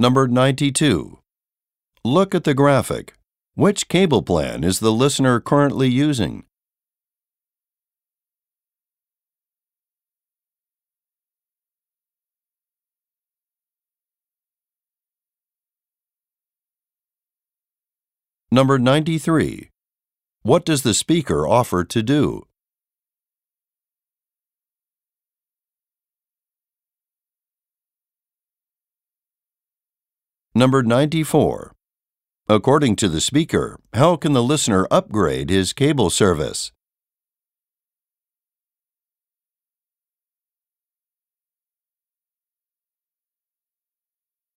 Number 92. Look at the graphic. Which cable plan is the listener currently using? Number 93. What does the speaker offer to do? Number 94. According to the speaker, how can the listener upgrade his cable service?